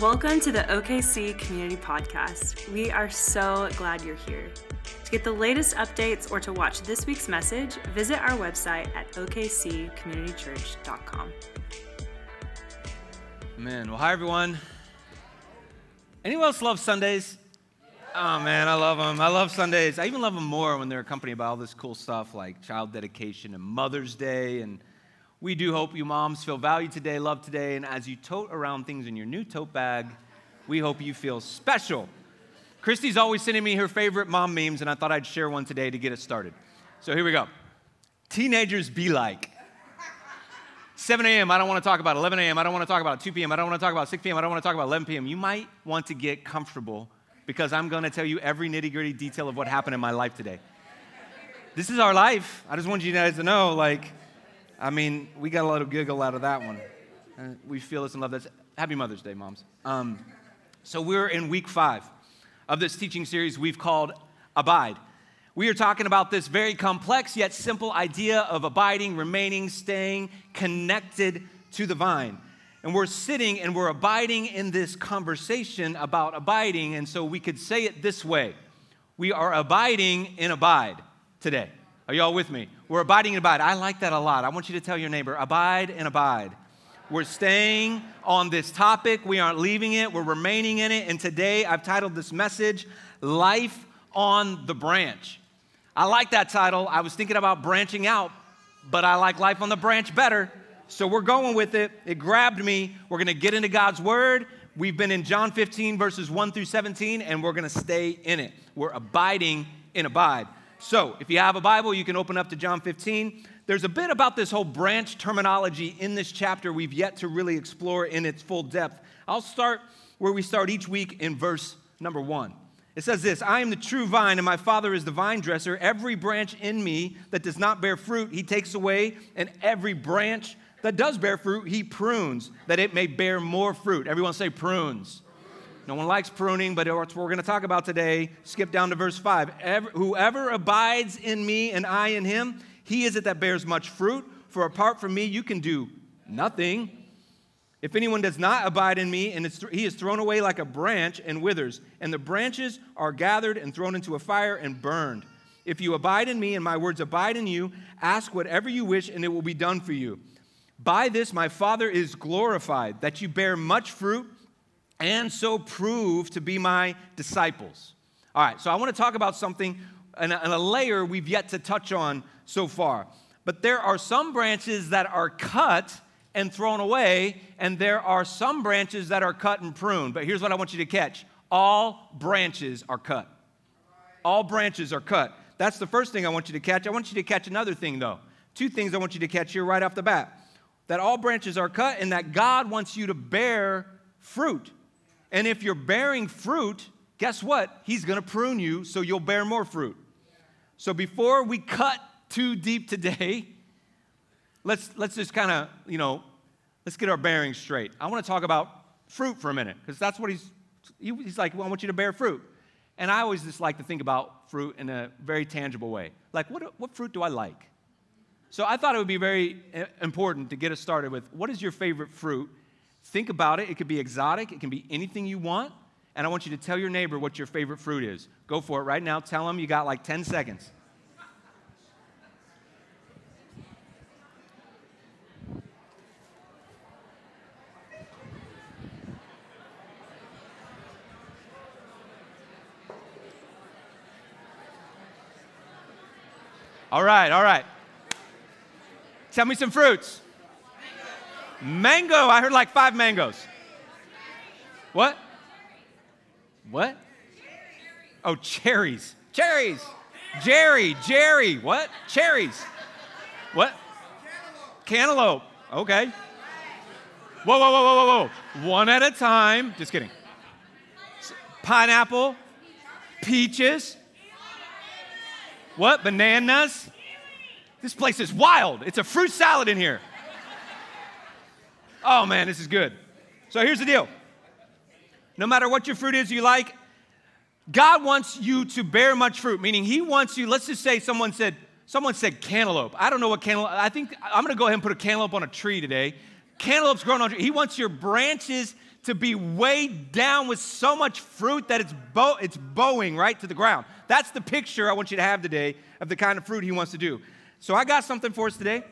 Welcome to the OKC Community Podcast. We are so glad you're here. To get the latest updates or to watch this week's message, visit our website at okccommunitychurch.com. Man, well, hi everyone. Anyone else love Sundays? Oh man, I love them. I love Sundays. I even love them more when they're accompanied by all this cool stuff like child dedication and Mother's Day. And we do hope you moms feel valued today, loved today. And as you tote around things in your new tote bag, we hope you feel special. Christy's always sending me her favorite mom memes, and I thought I'd share one today to get us started. So here we go. Teenagers be like. 7 a.m., I don't want to talk about 11 a.m., I don't want to talk about 2 p.m., I don't want to talk about 6 p.m., I don't want to talk about 11 p.m. You might want to get comfortable because I'm going to tell you every nitty gritty detail of what happened in my life today. This is our life. I just want you guys to know, like, I mean, we got a little giggle out of that one. Uh, we feel this and love this. Happy Mother's Day, moms. Um, so we're in week five of this teaching series we've called Abide. We are talking about this very complex yet simple idea of abiding, remaining, staying connected to the vine. And we're sitting and we're abiding in this conversation about abiding. And so we could say it this way We are abiding in abide today. Are y'all with me? We're abiding and abide. I like that a lot. I want you to tell your neighbor, abide and abide. We're staying on this topic. We aren't leaving it. We're remaining in it. And today I've titled this message, Life on the Branch. I like that title. I was thinking about branching out, but I like Life on the Branch better. So we're going with it. It grabbed me. We're going to get into God's Word. We've been in John 15, verses 1 through 17, and we're going to stay in it. We're abiding in abide. So if you have a Bible, you can open up to John 15. There's a bit about this whole branch terminology in this chapter we've yet to really explore in its full depth. I'll start where we start each week in verse number one. It says this I am the true vine, and my Father is the vine dresser. Every branch in me that does not bear fruit, he takes away, and every branch that does bear fruit, he prunes, that it may bear more fruit. Everyone say prunes. No one likes pruning, but what we're going to talk about today. Skip down to verse 5. Ever, whoever abides in me and I in him, he is it that bears much fruit. For apart from me, you can do nothing. If anyone does not abide in me, and th- he is thrown away like a branch and withers, and the branches are gathered and thrown into a fire and burned. If you abide in me and my words abide in you, ask whatever you wish, and it will be done for you. By this my Father is glorified, that you bear much fruit, and so prove to be my disciples. All right, so I want to talk about something and a, layer we've yet to touch on so far. But there are some branches that are cut and thrown away, and there are some branches that are cut and pruned. But here's what I want you to catch all branches are cut. All branches are cut. That's the first thing I want you to catch. I want you to catch another thing, though. Two things I want you to catch here right off the bat that all branches are cut, and that God wants you to bear fruit. And if you're bearing fruit, guess what? He's gonna prune you so you'll bear more fruit. So before we cut too deep today, let's, let's just kind of, you know, let's get our bearings straight. I want to talk about fruit for a minute because that's what he's, he's like, well, I want you to bear fruit. And I always just like to think about fruit in a very tangible way. Like, what, what fruit do I like? So I thought it would be very uh, important to get us started with what is your favorite fruit? Think about it. It could be exotic, it can be anything you want. And I want you to tell your neighbor what your favorite fruit is. Go for it right now. Tell them you got like 10 seconds. All right, all right. Tell me some fruits. Mango. I heard like five mangoes. What? What? Oh, cherries. Cherries. Jerry, Jerry. What? Cherries. What? Cantaloupe. Okay. Whoa, whoa, whoa, whoa, whoa, whoa. One at a time. Just kidding. Pineapple. Peaches. What? Bananas? This place is wild. It's a fruit salad in here. Oh man, this is good. So here's the deal no matter what your fruit is you like, God wants you to bear much fruit, meaning He wants you, let's just say someone said, someone said cantaloupe. I don't know what cantaloupe, I think I'm gonna go ahead and put a cantaloupe on a tree today. Cantaloupe's growing on tree. He wants your branches to be weighed down with so much fruit that it's, bow, it's bowing right to the ground. That's the picture I want you to have today of the kind of fruit he wants to do. So I got something for us today.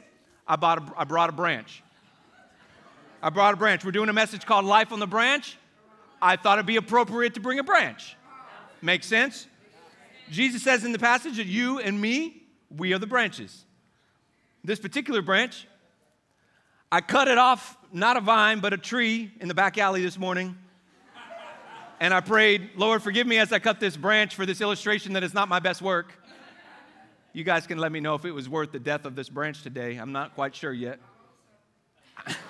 I, bought a, I brought a branch. I brought a branch. We're doing a message called Life on the Branch. I thought it'd be appropriate to bring a branch. Make sense? Jesus says in the passage that you and me, we are the branches. This particular branch, I cut it off, not a vine, but a tree in the back alley this morning. And I prayed, Lord, forgive me as I cut this branch for this illustration that is not my best work. You guys can let me know if it was worth the death of this branch today. I'm not quite sure yet.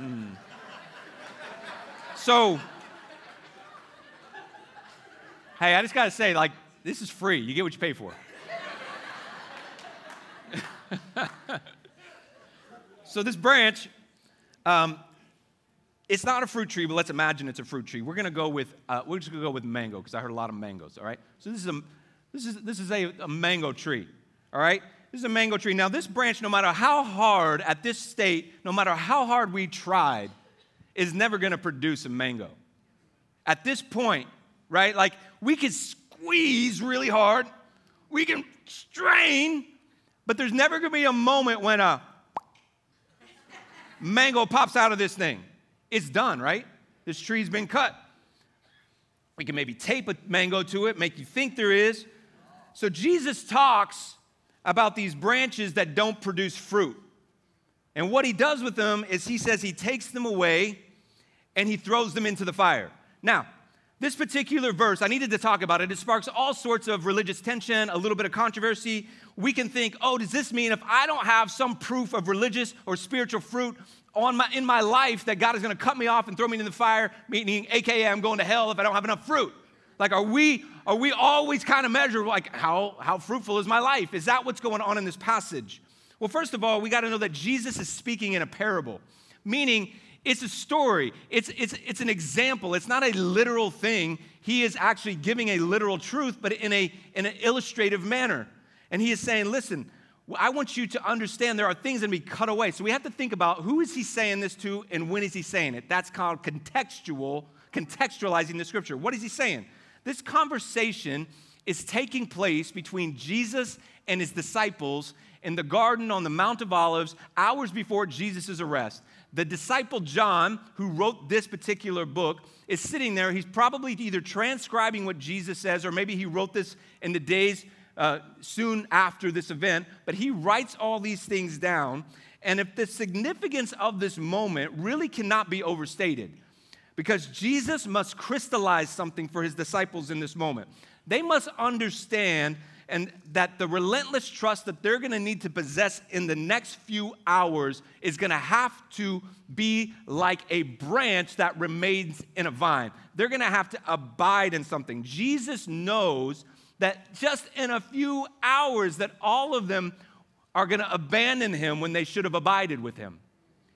mm. So, hey, I just got to say, like, this is free. You get what you pay for. so, this branch, um, it's not a fruit tree, but let's imagine it's a fruit tree. We're gonna go with uh, we're just gonna go with mango because I heard a lot of mangoes. All right, so this is a this is this is a, a mango tree. All right, this is a mango tree. Now, this branch, no matter how hard at this state, no matter how hard we tried, is never gonna produce a mango. At this point, right? Like we could squeeze really hard, we can strain, but there's never gonna be a moment when a mango pops out of this thing. It's done, right? This tree's been cut. We can maybe tape a mango to it, make you think there is. So Jesus talks about these branches that don't produce fruit. And what he does with them is he says he takes them away and he throws them into the fire. Now, this particular verse, I needed to talk about it. It sparks all sorts of religious tension, a little bit of controversy. We can think, oh, does this mean if I don't have some proof of religious or spiritual fruit on my, in my life that God is going to cut me off and throw me into the fire, meaning, AKA, I'm going to hell if I don't have enough fruit? Like, are we, are we always kind of measure, like, how, how fruitful is my life? Is that what's going on in this passage? Well, first of all, we got to know that Jesus is speaking in a parable, meaning it's a story, it's, it's, it's an example, it's not a literal thing. He is actually giving a literal truth, but in, a, in an illustrative manner. And he is saying, listen, I want you to understand there are things that be cut away. So we have to think about who is he saying this to and when is he saying it? That's called contextual, contextualizing the scripture. What is he saying? This conversation is taking place between Jesus and his disciples in the garden on the Mount of Olives hours before Jesus' arrest. The disciple John, who wrote this particular book, is sitting there. He's probably either transcribing what Jesus says, or maybe he wrote this in the days uh, soon after this event, but he writes all these things down. And if the significance of this moment really cannot be overstated, because Jesus must crystallize something for his disciples in this moment. They must understand and that the relentless trust that they're going to need to possess in the next few hours is going to have to be like a branch that remains in a vine. They're going to have to abide in something. Jesus knows that just in a few hours that all of them are going to abandon him when they should have abided with him.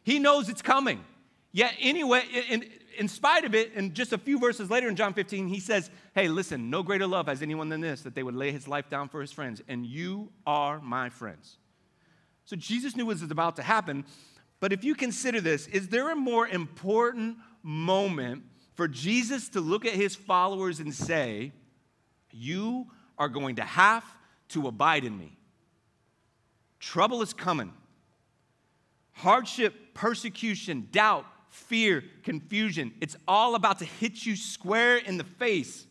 He knows it's coming. Yet anyway, in, in spite of it, and just a few verses later in John 15, he says, Hey, listen, no greater love has anyone than this, that they would lay his life down for his friends, and you are my friends. So Jesus knew what was about to happen, but if you consider this, is there a more important moment for Jesus to look at his followers and say, You are going to have to abide in me? Trouble is coming. Hardship, persecution, doubt, fear, confusion. It's all about to hit you square in the face.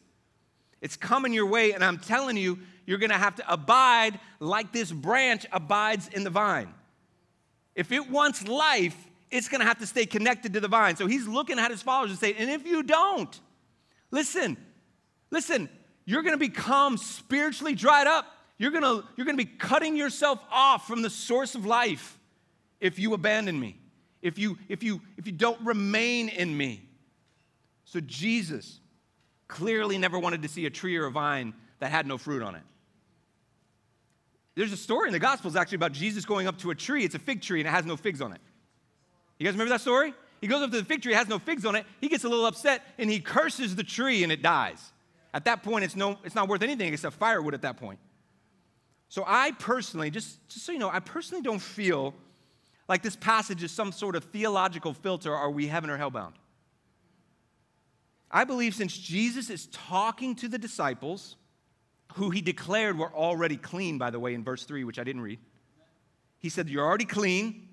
It's coming your way, and I'm telling you, you're gonna have to abide like this branch abides in the vine. If it wants life, it's gonna have to stay connected to the vine. So he's looking at his followers and saying, and if you don't, listen, listen, you're gonna become spiritually dried up. You're gonna, you're gonna be cutting yourself off from the source of life if you abandon me if you if you if you don't remain in me. So jesus clearly never wanted to see a tree or a vine that had no fruit on it. There's a story in the gospels actually about jesus going up to a tree. It's a fig tree and it has no figs on it. You guys remember that story? He goes up to the fig tree it has no figs on it. He gets a little upset and he curses the tree and it dies. At that point it's no it's not worth anything except firewood at that point. So i personally just just so you know i personally don't feel like this passage is some sort of theological filter are we heaven or hellbound? I believe since Jesus is talking to the disciples, who he declared were already clean, by the way, in verse 3, which I didn't read, he said, You're already clean.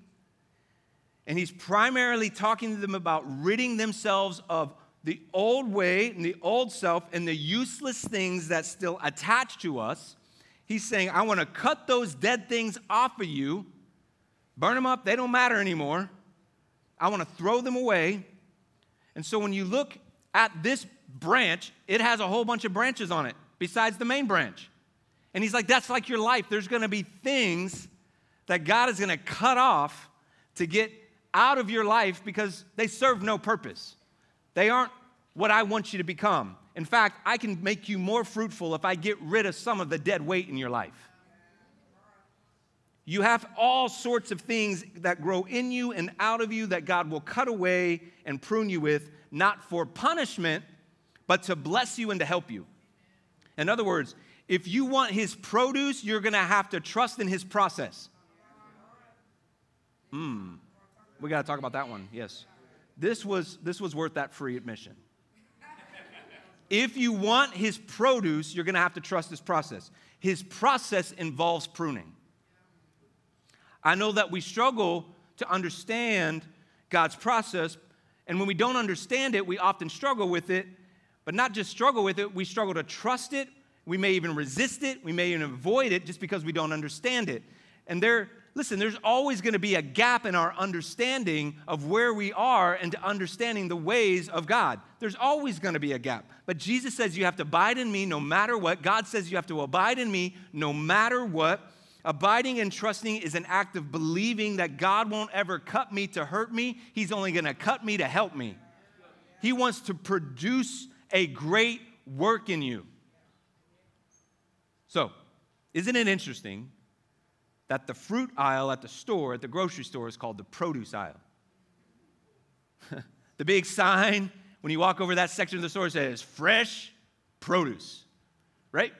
And he's primarily talking to them about ridding themselves of the old way and the old self and the useless things that still attach to us. He's saying, I want to cut those dead things off of you, burn them up, they don't matter anymore. I want to throw them away. And so when you look at this branch, it has a whole bunch of branches on it besides the main branch. And he's like, that's like your life. There's going to be things that God is going to cut off to get out of your life because they serve no purpose. They aren't what I want you to become. In fact, I can make you more fruitful if I get rid of some of the dead weight in your life. You have all sorts of things that grow in you and out of you that God will cut away and prune you with, not for punishment, but to bless you and to help you. In other words, if you want His produce, you're gonna have to trust in His process. Hmm. We got to talk about that one. Yes. This was, this was worth that free admission. if you want his produce, you're going to have to trust his process. His process involves pruning. I know that we struggle to understand God's process, and when we don't understand it, we often struggle with it. But not just struggle with it, we struggle to trust it. We may even resist it. We may even avoid it just because we don't understand it. And there, listen, there's always going to be a gap in our understanding of where we are and to understanding the ways of God. There's always going to be a gap. But Jesus says you have to abide in me no matter what. God says you have to abide in me no matter what. Abiding and trusting is an act of believing that God won't ever cut me to hurt me. He's only going to cut me to help me. He wants to produce a great work in you. So, isn't it interesting that the fruit aisle at the store, at the grocery store, is called the produce aisle. the big sign when you walk over that section of the store says fresh produce, right?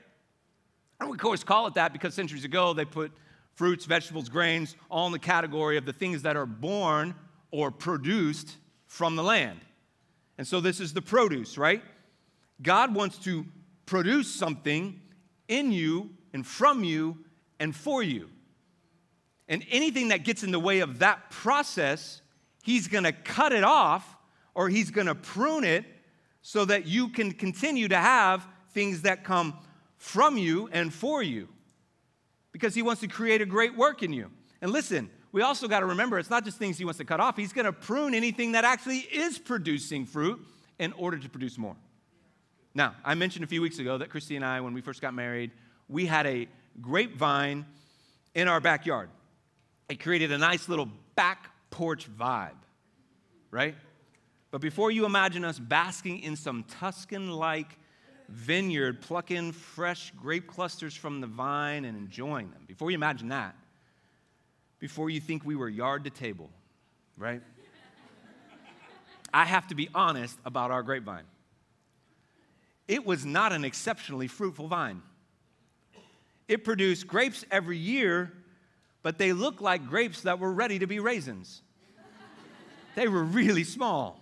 And we of course call it that because centuries ago they put fruits, vegetables, grains all in the category of the things that are born or produced from the land. And so this is the produce, right? God wants to produce something in you and from you and for you. And anything that gets in the way of that process, he's going to cut it off or he's going to prune it so that you can continue to have things that come from you and for you. Because he wants to create a great work in you. And listen, we also got to remember it's not just things he wants to cut off, he's going to prune anything that actually is producing fruit in order to produce more. Now, I mentioned a few weeks ago that Christy and I, when we first got married, we had a grapevine in our backyard. It created a nice little back porch vibe, right? But before you imagine us basking in some Tuscan like vineyard, plucking fresh grape clusters from the vine and enjoying them, before you imagine that, before you think we were yard to table, right? I have to be honest about our grapevine. It was not an exceptionally fruitful vine. It produced grapes every year, but they looked like grapes that were ready to be raisins. they were really small,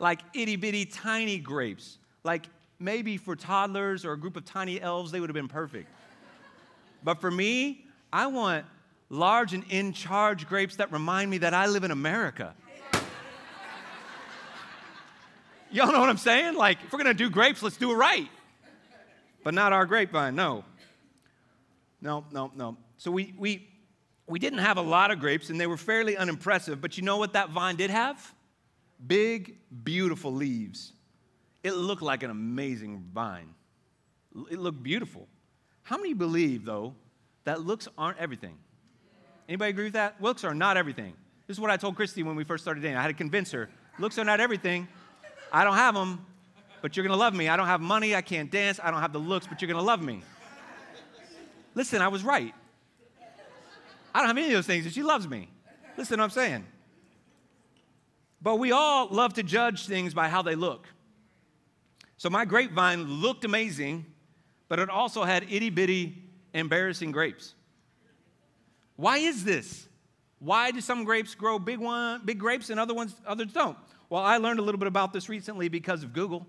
like itty bitty tiny grapes. Like maybe for toddlers or a group of tiny elves, they would have been perfect. But for me, I want large and in charge grapes that remind me that I live in America. Y'all know what I'm saying? Like, if we're gonna do grapes, let's do it right. But not our grapevine, no. No, no, no. So we, we, we didn't have a lot of grapes and they were fairly unimpressive, but you know what that vine did have? Big, beautiful leaves. It looked like an amazing vine. It looked beautiful. How many believe, though, that looks aren't everything? Anybody agree with that? Looks are not everything. This is what I told Christy when we first started dating. I had to convince her looks are not everything. I don't have them, but you're going to love me. I don't have money. I can't dance. I don't have the looks, but you're going to love me. Listen, I was right. I don't have any of those things, and she loves me. Listen to what I'm saying. But we all love to judge things by how they look. So my grapevine looked amazing, but it also had itty bitty, embarrassing grapes. Why is this? Why do some grapes grow big one, big grapes and other ones others don't? Well, I learned a little bit about this recently because of Google.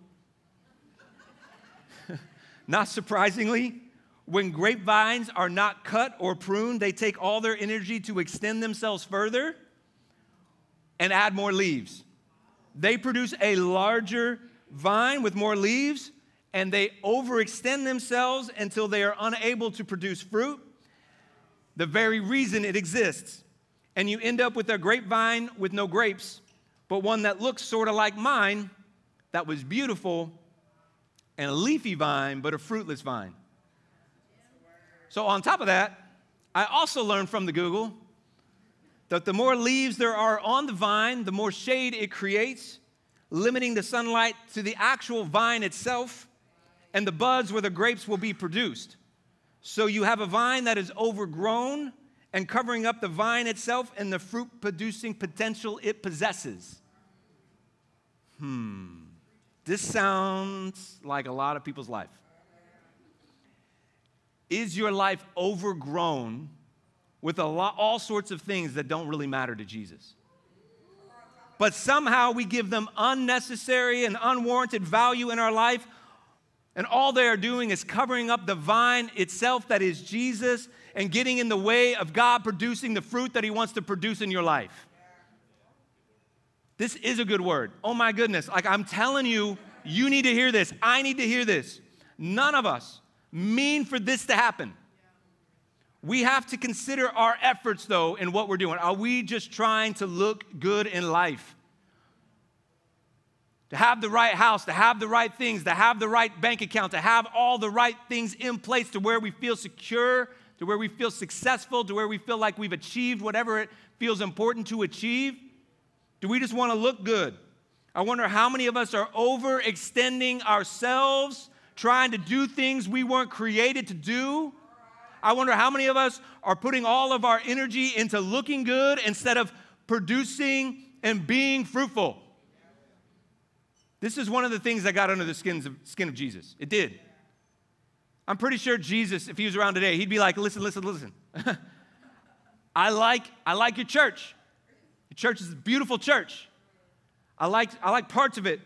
not surprisingly, when grapevines are not cut or pruned, they take all their energy to extend themselves further and add more leaves. They produce a larger vine with more leaves, and they overextend themselves until they are unable to produce fruit, the very reason it exists. And you end up with a grapevine with no grapes, but one that looks sort of like mine, that was beautiful, and a leafy vine, but a fruitless vine. So, on top of that, I also learned from the Google that the more leaves there are on the vine, the more shade it creates, limiting the sunlight to the actual vine itself and the buds where the grapes will be produced. So you have a vine that is overgrown and covering up the vine itself and the fruit producing potential it possesses. Hmm. This sounds like a lot of people's life. Is your life overgrown with a lot, all sorts of things that don't really matter to Jesus? But somehow we give them unnecessary and unwarranted value in our life, and all they are doing is covering up the vine itself that is Jesus and getting in the way of God producing the fruit that He wants to produce in your life. This is a good word. Oh my goodness. Like I'm telling you, you need to hear this. I need to hear this. None of us mean for this to happen. We have to consider our efforts, though, in what we're doing. Are we just trying to look good in life? To have the right house, to have the right things, to have the right bank account, to have all the right things in place to where we feel secure, to where we feel successful, to where we feel like we've achieved whatever it feels important to achieve? Do we just want to look good? I wonder how many of us are overextending ourselves trying to do things we weren't created to do. I wonder how many of us are putting all of our energy into looking good instead of producing and being fruitful. This is one of the things that got under the skin of, skin of Jesus. It did. I'm pretty sure Jesus, if he was around today, he'd be like, listen, listen, listen. I like, I like your church. Your church is a beautiful church. I like, I like parts of it.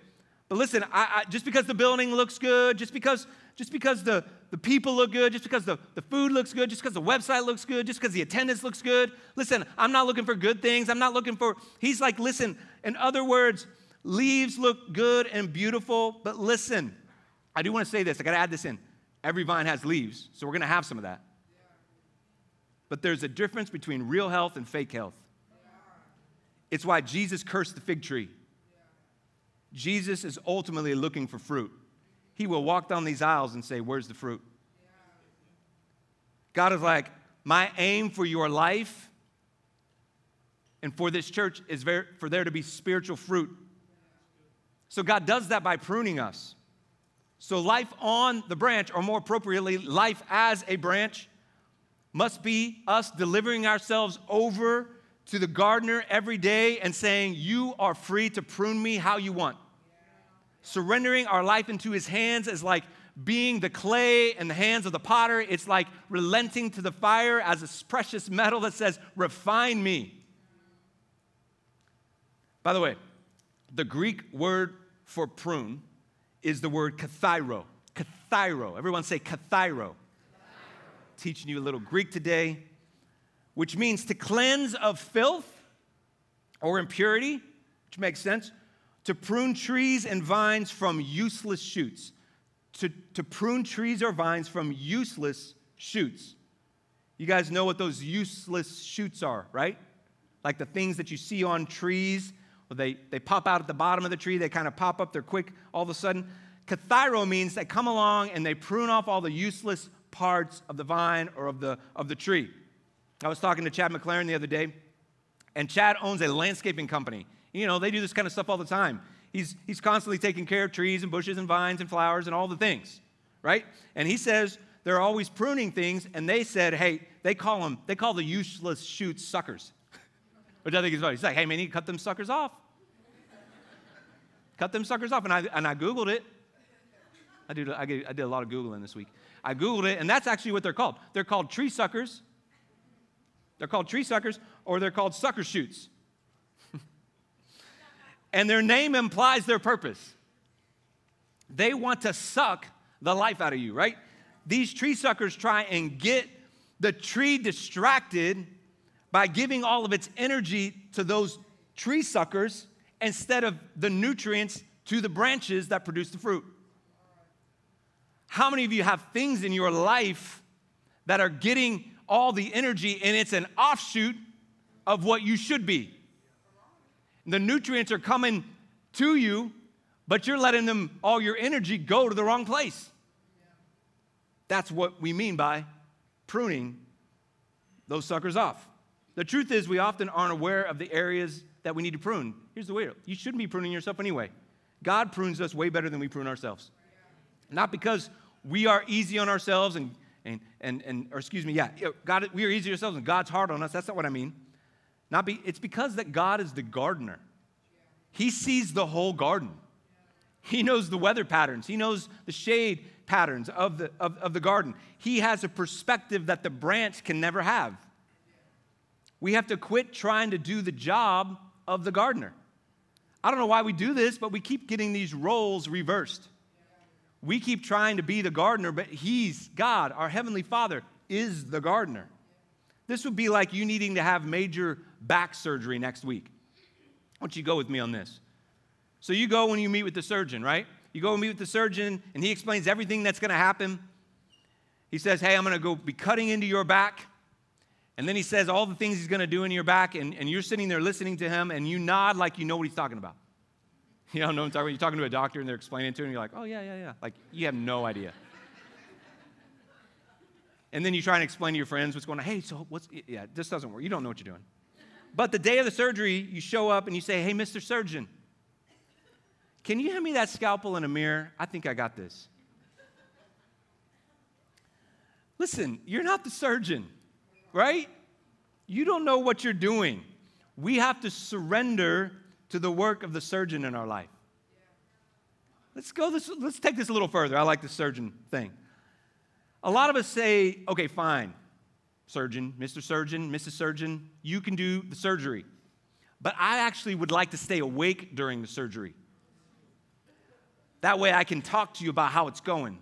But listen, I, I, just because the building looks good, just because, just because the, the people look good, just because the, the food looks good, just because the website looks good, just because the attendance looks good, listen, I'm not looking for good things. I'm not looking for, he's like, listen, in other words, leaves look good and beautiful, but listen, I do want to say this, I got to add this in. Every vine has leaves, so we're going to have some of that. But there's a difference between real health and fake health. It's why Jesus cursed the fig tree. Jesus is ultimately looking for fruit. He will walk down these aisles and say, Where's the fruit? God is like, My aim for your life and for this church is for there to be spiritual fruit. So God does that by pruning us. So, life on the branch, or more appropriately, life as a branch, must be us delivering ourselves over to the gardener every day and saying, You are free to prune me how you want. Surrendering our life into his hands is like being the clay in the hands of the potter. It's like relenting to the fire as a precious metal that says, Refine me. By the way, the Greek word for prune is the word kathairo. Kathairo. Everyone say kathairo. Teaching you a little Greek today, which means to cleanse of filth or impurity, which makes sense, to prune trees and vines from useless shoots. To, to prune trees or vines from useless shoots. You guys know what those useless shoots are, right? Like the things that you see on trees. They, they pop out at the bottom of the tree, they kind of pop up, they're quick all of a sudden. Kathairo means they come along and they prune off all the useless parts of the vine or of the, of the tree. I was talking to Chad McLaren the other day, and Chad owns a landscaping company. You know, they do this kind of stuff all the time. He's, he's constantly taking care of trees and bushes and vines and flowers and all the things, right? And he says they're always pruning things, and they said, hey, they call them, they call the useless shoots suckers. Which I think is funny. He's like, hey, man, you cut them suckers off. cut them suckers off. And I, and I Googled it. I did, I did a lot of Googling this week. I Googled it, and that's actually what they're called. They're called tree suckers. They're called tree suckers or they're called sucker shoots. And their name implies their purpose. They want to suck the life out of you, right? These tree suckers try and get the tree distracted by giving all of its energy to those tree suckers instead of the nutrients to the branches that produce the fruit. How many of you have things in your life that are getting all the energy and it's an offshoot of what you should be? The nutrients are coming to you, but you're letting them all your energy go to the wrong place. That's what we mean by pruning those suckers off. The truth is, we often aren't aware of the areas that we need to prune. Here's the way you shouldn't be pruning yourself anyway. God prunes us way better than we prune ourselves. Not because we are easy on ourselves and, and, and, and or excuse me, yeah, God, we are easy on ourselves and God's hard on us. That's not what I mean. Not be, it's because that God is the gardener. He sees the whole garden. He knows the weather patterns. He knows the shade patterns of the, of, of the garden. He has a perspective that the branch can never have. We have to quit trying to do the job of the gardener. I don't know why we do this, but we keep getting these roles reversed. We keep trying to be the gardener, but He's God, our Heavenly Father, is the gardener. This would be like you needing to have major back surgery next week. Why don't you go with me on this? So you go when you meet with the surgeon, right? You go and meet with the surgeon, and he explains everything that's going to happen. He says, Hey, I'm going to go be cutting into your back. And then he says all the things he's going to do in your back, and, and you're sitting there listening to him, and you nod like you know what he's talking about. You don't know what I'm talking about. You're talking to a doctor, and they're explaining to him, and you're like, oh, yeah, yeah, yeah. Like, you have no idea. and then you try and explain to your friends what's going on. Hey, so what's, yeah, this doesn't work. You don't know what you're doing. But the day of the surgery, you show up and you say, hey, Mr. Surgeon, can you hand me that scalpel and a mirror? I think I got this. Listen, you're not the surgeon right? You don't know what you're doing. We have to surrender to the work of the surgeon in our life. Let's go this, let's take this a little further. I like the surgeon thing. A lot of us say, okay, fine, surgeon, Mr. Surgeon, Mrs. Surgeon, you can do the surgery. But I actually would like to stay awake during the surgery. That way I can talk to you about how it's going,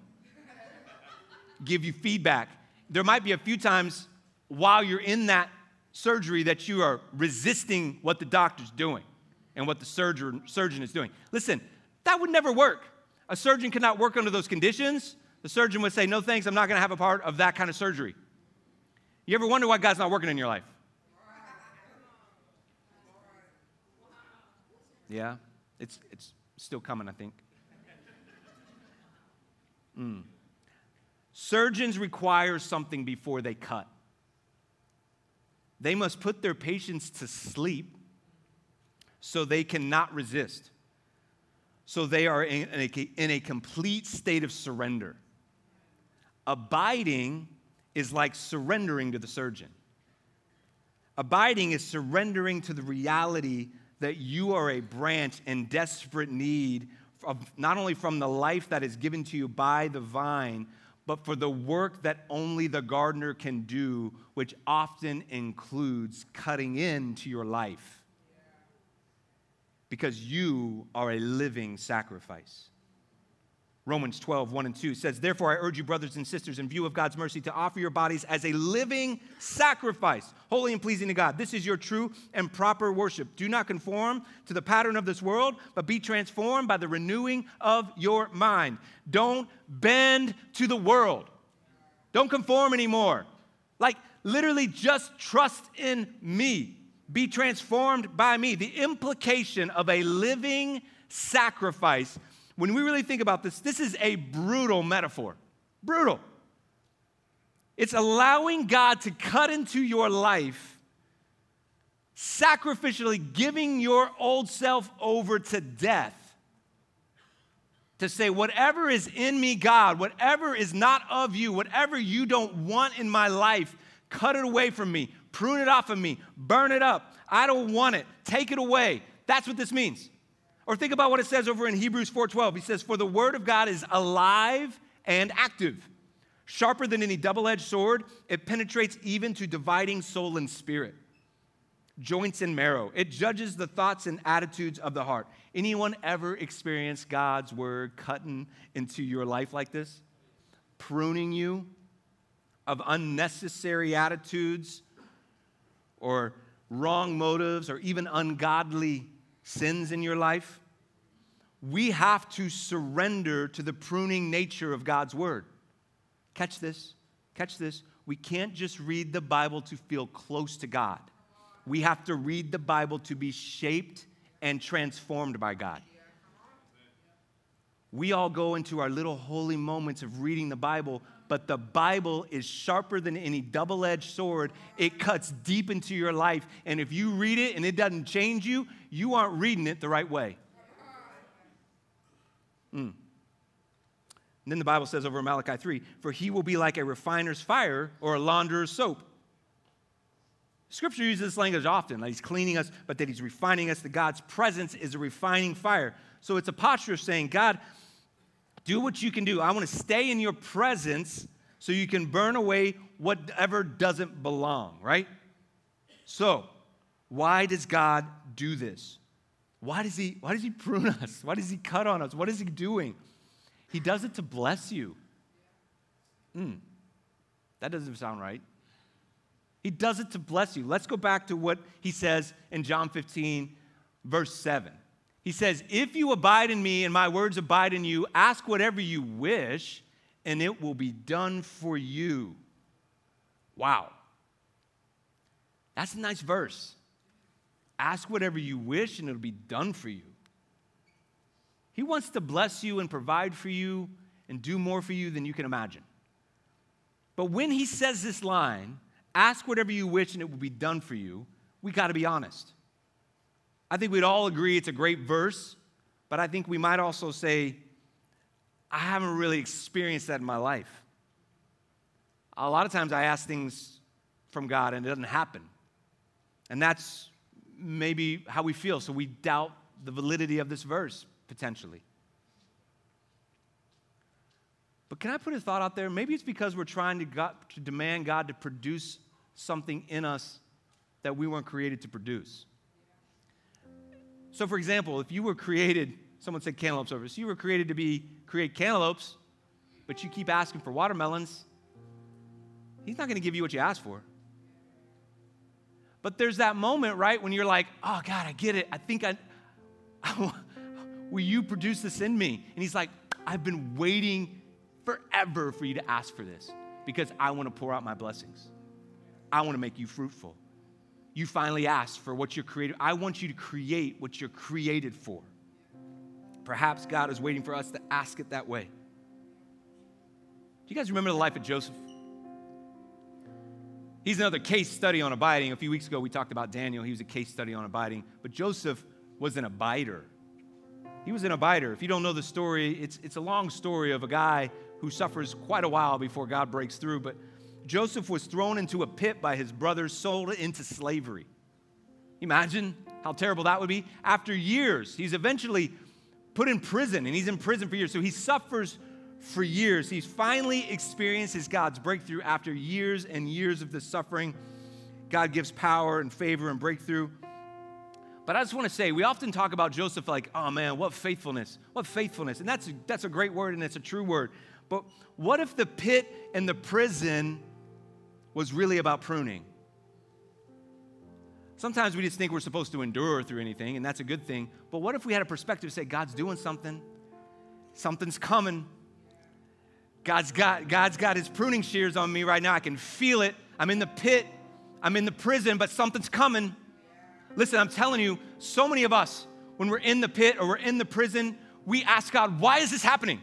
give you feedback. There might be a few times while you're in that surgery that you are resisting what the doctor's doing and what the surgeon, surgeon is doing. Listen, that would never work. A surgeon cannot work under those conditions. The surgeon would say, No thanks, I'm not gonna have a part of that kind of surgery. You ever wonder why God's not working in your life? Yeah, it's, it's still coming, I think. Mm. Surgeons require something before they cut. They must put their patients to sleep so they cannot resist. So they are in a, in a complete state of surrender. Abiding is like surrendering to the surgeon. Abiding is surrendering to the reality that you are a branch in desperate need of not only from the life that is given to you by the vine, but for the work that only the gardener can do, which often includes cutting into your life. Because you are a living sacrifice. Romans 12, 1 and 2 says, Therefore, I urge you, brothers and sisters, in view of God's mercy, to offer your bodies as a living sacrifice, holy and pleasing to God. This is your true and proper worship. Do not conform to the pattern of this world, but be transformed by the renewing of your mind. Don't bend to the world, don't conform anymore. Like, literally, just trust in me. Be transformed by me. The implication of a living sacrifice when we really think about this, this is a brutal metaphor. Brutal. It's allowing God to cut into your life, sacrificially giving your old self over to death. To say, whatever is in me, God, whatever is not of you, whatever you don't want in my life, cut it away from me, prune it off of me, burn it up. I don't want it. Take it away. That's what this means. Or think about what it says over in Hebrews 4:12. He says, "For the word of God is alive and active, Sharper than any double edged sword, it penetrates even to dividing soul and spirit, joints and marrow. It judges the thoughts and attitudes of the heart. Anyone ever experienced God's word cutting into your life like this? Pruning you of unnecessary attitudes or wrong motives or even ungodly sins in your life? We have to surrender to the pruning nature of God's word. Catch this. Catch this. We can't just read the Bible to feel close to God. We have to read the Bible to be shaped and transformed by God. We all go into our little holy moments of reading the Bible, but the Bible is sharper than any double edged sword. It cuts deep into your life. And if you read it and it doesn't change you, you aren't reading it the right way. Mm. And then the Bible says over Malachi 3 For he will be like a refiner's fire or a launderer's soap. Scripture uses this language often, that he's cleaning us, but that he's refining us, that God's presence is a refining fire. So it's a posture of saying, God, do what you can do. I want to stay in your presence so you can burn away whatever doesn't belong, right? So, why does God do this? Why does he, why does he prune us? Why does he cut on us? What is he doing? He does it to bless you. Mm, that doesn't sound right. He does it to bless you. Let's go back to what he says in John 15, verse 7. He says, If you abide in me and my words abide in you, ask whatever you wish, and it will be done for you. Wow. That's a nice verse. Ask whatever you wish, and it'll be done for you. He wants to bless you and provide for you and do more for you than you can imagine. But when he says this line, ask whatever you wish and it will be done for you, we got to be honest. I think we'd all agree it's a great verse, but I think we might also say, I haven't really experienced that in my life. A lot of times I ask things from God and it doesn't happen. And that's maybe how we feel. So we doubt the validity of this verse potentially. But can I put a thought out there? Maybe it's because we're trying to, God, to demand God to produce something in us that we weren't created to produce. So, for example, if you were created, someone said cantaloupe service, you were created to be create cantaloupes, but you keep asking for watermelons, he's not going to give you what you asked for. But there's that moment, right, when you're like, oh, God, I get it. I think I, will you produce this in me? And he's like, I've been waiting forever for you to ask for this because I want to pour out my blessings. I want to make you fruitful. You finally asked for what you're created. I want you to create what you're created for. Perhaps God is waiting for us to ask it that way. Do you guys remember the life of Joseph? He's another case study on abiding. A few weeks ago, we talked about Daniel. He was a case study on abiding. But Joseph was an abider. He was an abider. If you don't know the story, it's, it's a long story of a guy who suffers quite a while before God breaks through. But Joseph was thrown into a pit by his brothers, sold into slavery. Imagine how terrible that would be. After years, he's eventually put in prison, and he's in prison for years. So he suffers for years. He's finally experiences God's breakthrough after years and years of the suffering. God gives power and favor and breakthrough. But I just want to say, we often talk about Joseph like, oh man, what faithfulness, what faithfulness. And that's that's a great word and it's a true word. But what if the pit and the prison was really about pruning? Sometimes we just think we're supposed to endure through anything, and that's a good thing. But what if we had a perspective to say, God's doing something, something's coming, God's got, God's got his pruning shears on me right now. I can feel it. I'm in the pit. I'm in the prison, but something's coming. Listen, I'm telling you, so many of us, when we're in the pit or we're in the prison, we ask God, why is this happening?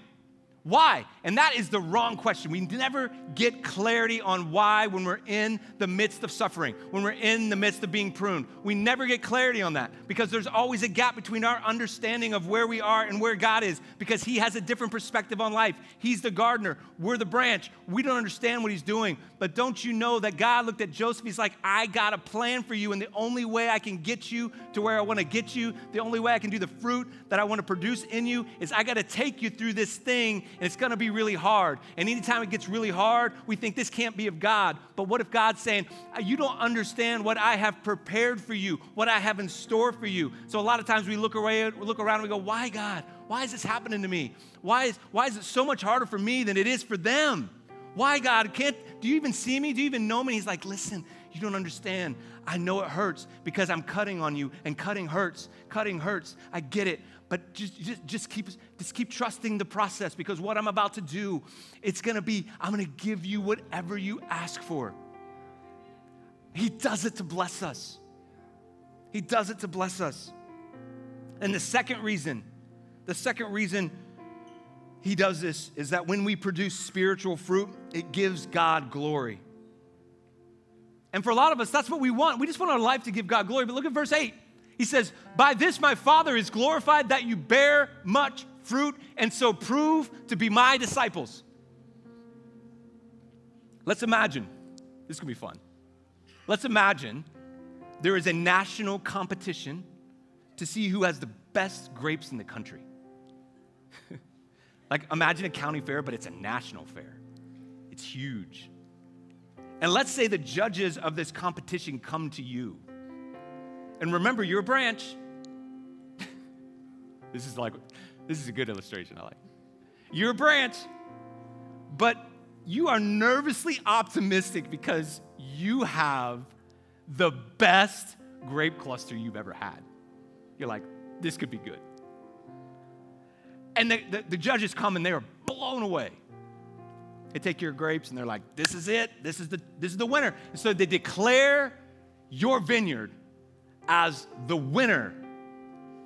Why? And that is the wrong question. We never get clarity on why when we're in the midst of suffering, when we're in the midst of being pruned. We never get clarity on that because there's always a gap between our understanding of where we are and where God is because He has a different perspective on life. He's the gardener, we're the branch. We don't understand what He's doing. But don't you know that God looked at Joseph? He's like, I got a plan for you, and the only way I can get you to where I want to get you, the only way I can do the fruit that I want to produce in you is I got to take you through this thing and it's gonna be really hard. And anytime it gets really hard, we think this can't be of God. But what if God's saying, uh, You don't understand what I have prepared for you, what I have in store for you? So a lot of times we look, away, we look around and we go, Why, God? Why is this happening to me? Why is, why is it so much harder for me than it is for them? Why, God? Can't, do you even see me? Do you even know me? He's like, Listen, you don't understand. I know it hurts because I'm cutting on you, and cutting hurts. Cutting hurts. I get it. But just, just, just, keep, just keep trusting the process because what I'm about to do, it's gonna be, I'm gonna give you whatever you ask for. He does it to bless us. He does it to bless us. And the second reason, the second reason he does this is that when we produce spiritual fruit, it gives God glory. And for a lot of us, that's what we want. We just want our life to give God glory. But look at verse 8. He says, By this my Father is glorified that you bear much fruit and so prove to be my disciples. Let's imagine, this could be fun. Let's imagine there is a national competition to see who has the best grapes in the country. like, imagine a county fair, but it's a national fair. It's huge. And let's say the judges of this competition come to you. And remember, you're a branch. this is like, this is a good illustration, I like. You're a branch, but you are nervously optimistic because you have the best grape cluster you've ever had. You're like, this could be good. And the, the, the judges come and they are blown away. They take your grapes and they're like, this is it. This is the, this is the winner. And so they declare your vineyard as the winner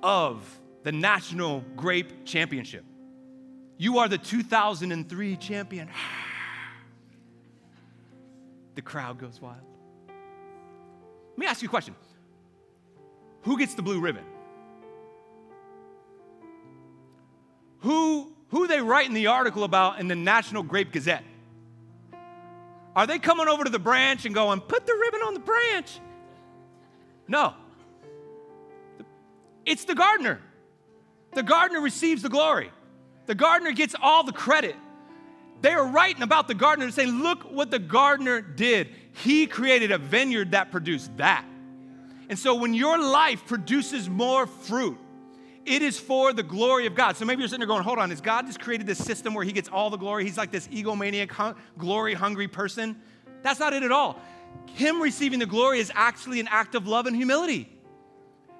of the National Grape Championship. You are the 2003 champion. the crowd goes wild. Let me ask you a question Who gets the blue ribbon? Who who they writing the article about in the National Grape Gazette? Are they coming over to the branch and going, put the ribbon on the branch? No. It's the gardener. The gardener receives the glory. The gardener gets all the credit. They are writing about the gardener saying, look what the gardener did. He created a vineyard that produced that. And so when your life produces more fruit, it is for the glory of God. So maybe you're sitting there going, hold on, has God just created this system where he gets all the glory? He's like this egomaniac, hung, glory hungry person? That's not it at all. Him receiving the glory is actually an act of love and humility.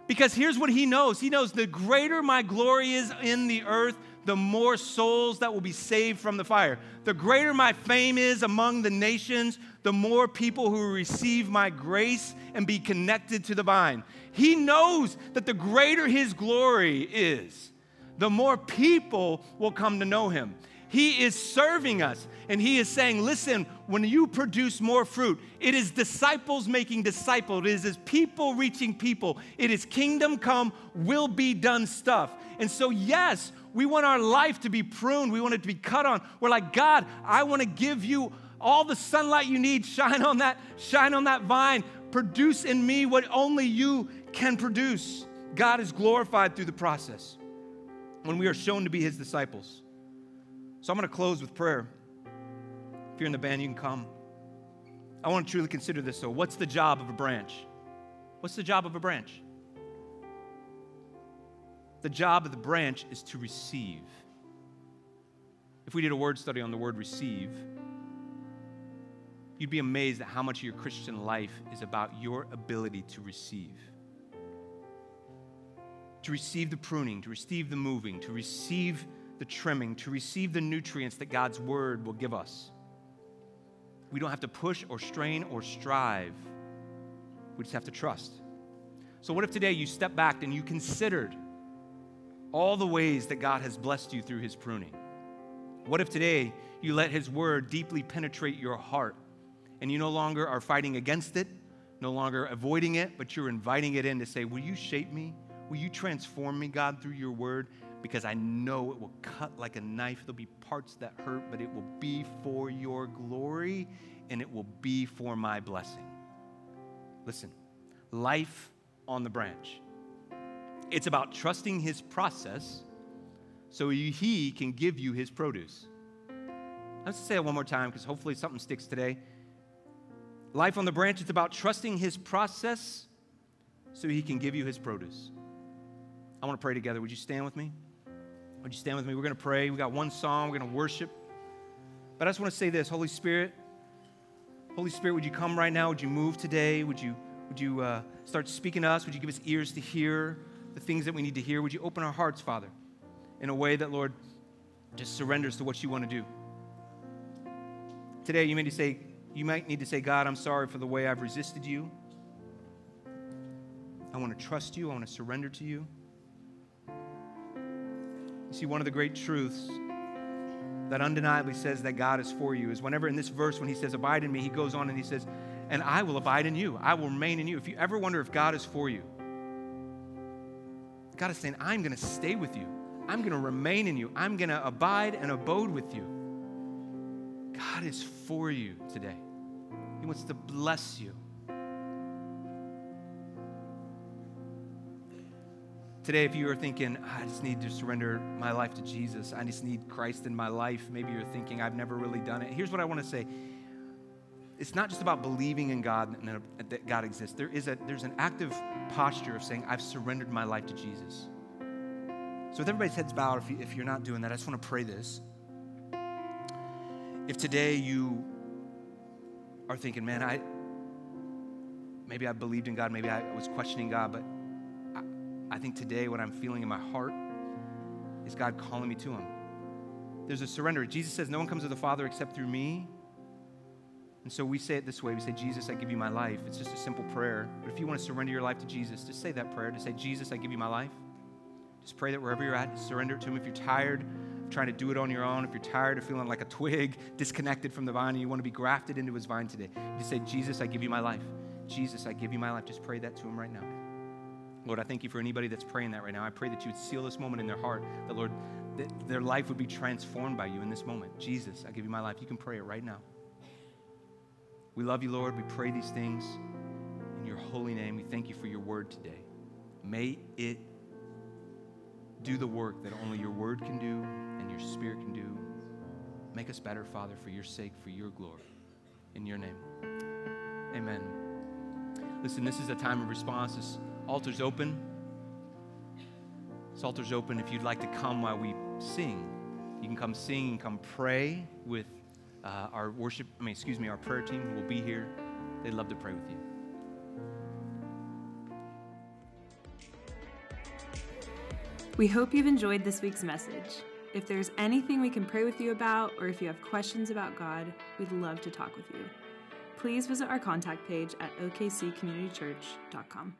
Because here's what he knows He knows the greater my glory is in the earth, the more souls that will be saved from the fire. The greater my fame is among the nations, the more people who receive my grace and be connected to the vine. He knows that the greater his glory is, the more people will come to know him. He is serving us and he is saying, Listen, when you produce more fruit, it is disciples making disciples, it is people reaching people, it is kingdom come, will be done stuff. And so, yes, we want our life to be pruned, we want it to be cut on. We're like, God, I want to give you all the sunlight you need, shine on that, shine on that vine, produce in me what only you can produce. God is glorified through the process when we are shown to be his disciples. So I'm going to close with prayer. If you're in the band, you can come. I want to truly consider this though. What's the job of a branch? What's the job of a branch? The job of the branch is to receive. If we did a word study on the word receive, you'd be amazed at how much of your Christian life is about your ability to receive to receive the pruning, to receive the moving, to receive the trimming, to receive the nutrients that God's word will give us. We don't have to push or strain or strive. We just have to trust. So, what if today you step back and you considered all the ways that God has blessed you through his pruning? What if today you let his word deeply penetrate your heart and you no longer are fighting against it, no longer avoiding it, but you're inviting it in to say, Will you shape me? Will you transform me, God, through your word? Because I know it will cut like a knife. There'll be parts that hurt, but it will be for your glory and it will be for my blessing. Listen, life on the branch. It's about trusting his process so he can give you his produce. Let's say it one more time because hopefully something sticks today. Life on the branch, it's about trusting his process so he can give you his produce. I want to pray together. Would you stand with me? Would you stand with me? We're going to pray. We got one song. We're going to worship. But I just want to say this Holy Spirit, Holy Spirit, would you come right now? Would you move today? Would you, would you uh, start speaking to us? Would you give us ears to hear the things that we need to hear? Would you open our hearts, Father, in a way that, Lord, just surrenders to what you want to do? Today, you may, need to say, you might need to say, God, I'm sorry for the way I've resisted you. I want to trust you. I want to surrender to you. You see, one of the great truths that undeniably says that God is for you is whenever in this verse, when he says, Abide in me, he goes on and he says, And I will abide in you. I will remain in you. If you ever wonder if God is for you, God is saying, I'm going to stay with you. I'm going to remain in you. I'm going to abide and abode with you. God is for you today. He wants to bless you. Today, if you are thinking, ah, I just need to surrender my life to Jesus, I just need Christ in my life, maybe you're thinking, I've never really done it. Here's what I want to say it's not just about believing in God and uh, that God exists. There is a, there's an active posture of saying, I've surrendered my life to Jesus. So, with everybody's heads bowed, if, you, if you're not doing that, I just want to pray this. If today you are thinking, man, I maybe I believed in God, maybe I was questioning God, but I think today what I'm feeling in my heart is God calling me to Him. There's a surrender. Jesus says, No one comes to the Father except through me. And so we say it this way we say, Jesus, I give you my life. It's just a simple prayer. But if you want to surrender your life to Jesus, just say that prayer. Just say, Jesus, I give you my life. Just pray that wherever you're at, surrender it to Him. If you're tired of trying to do it on your own, if you're tired of feeling like a twig disconnected from the vine and you want to be grafted into His vine today, just say, Jesus, I give you my life. Jesus, I give you my life. Just pray that to Him right now. Lord, I thank you for anybody that's praying that right now. I pray that you would seal this moment in their heart, that, Lord, that their life would be transformed by you in this moment. Jesus, I give you my life. You can pray it right now. We love you, Lord. We pray these things in your holy name. We thank you for your word today. May it do the work that only your word can do and your spirit can do. Make us better, Father, for your sake, for your glory. In your name. Amen. Listen, this is a time of response. This altar's open. This altar's open if you'd like to come while we sing. You can come sing and come pray with uh, our worship, I mean, excuse me, our prayer team who will be here. They'd love to pray with you. We hope you've enjoyed this week's message. If there's anything we can pray with you about, or if you have questions about God, we'd love to talk with you. Please visit our contact page at okccommunitychurch.com.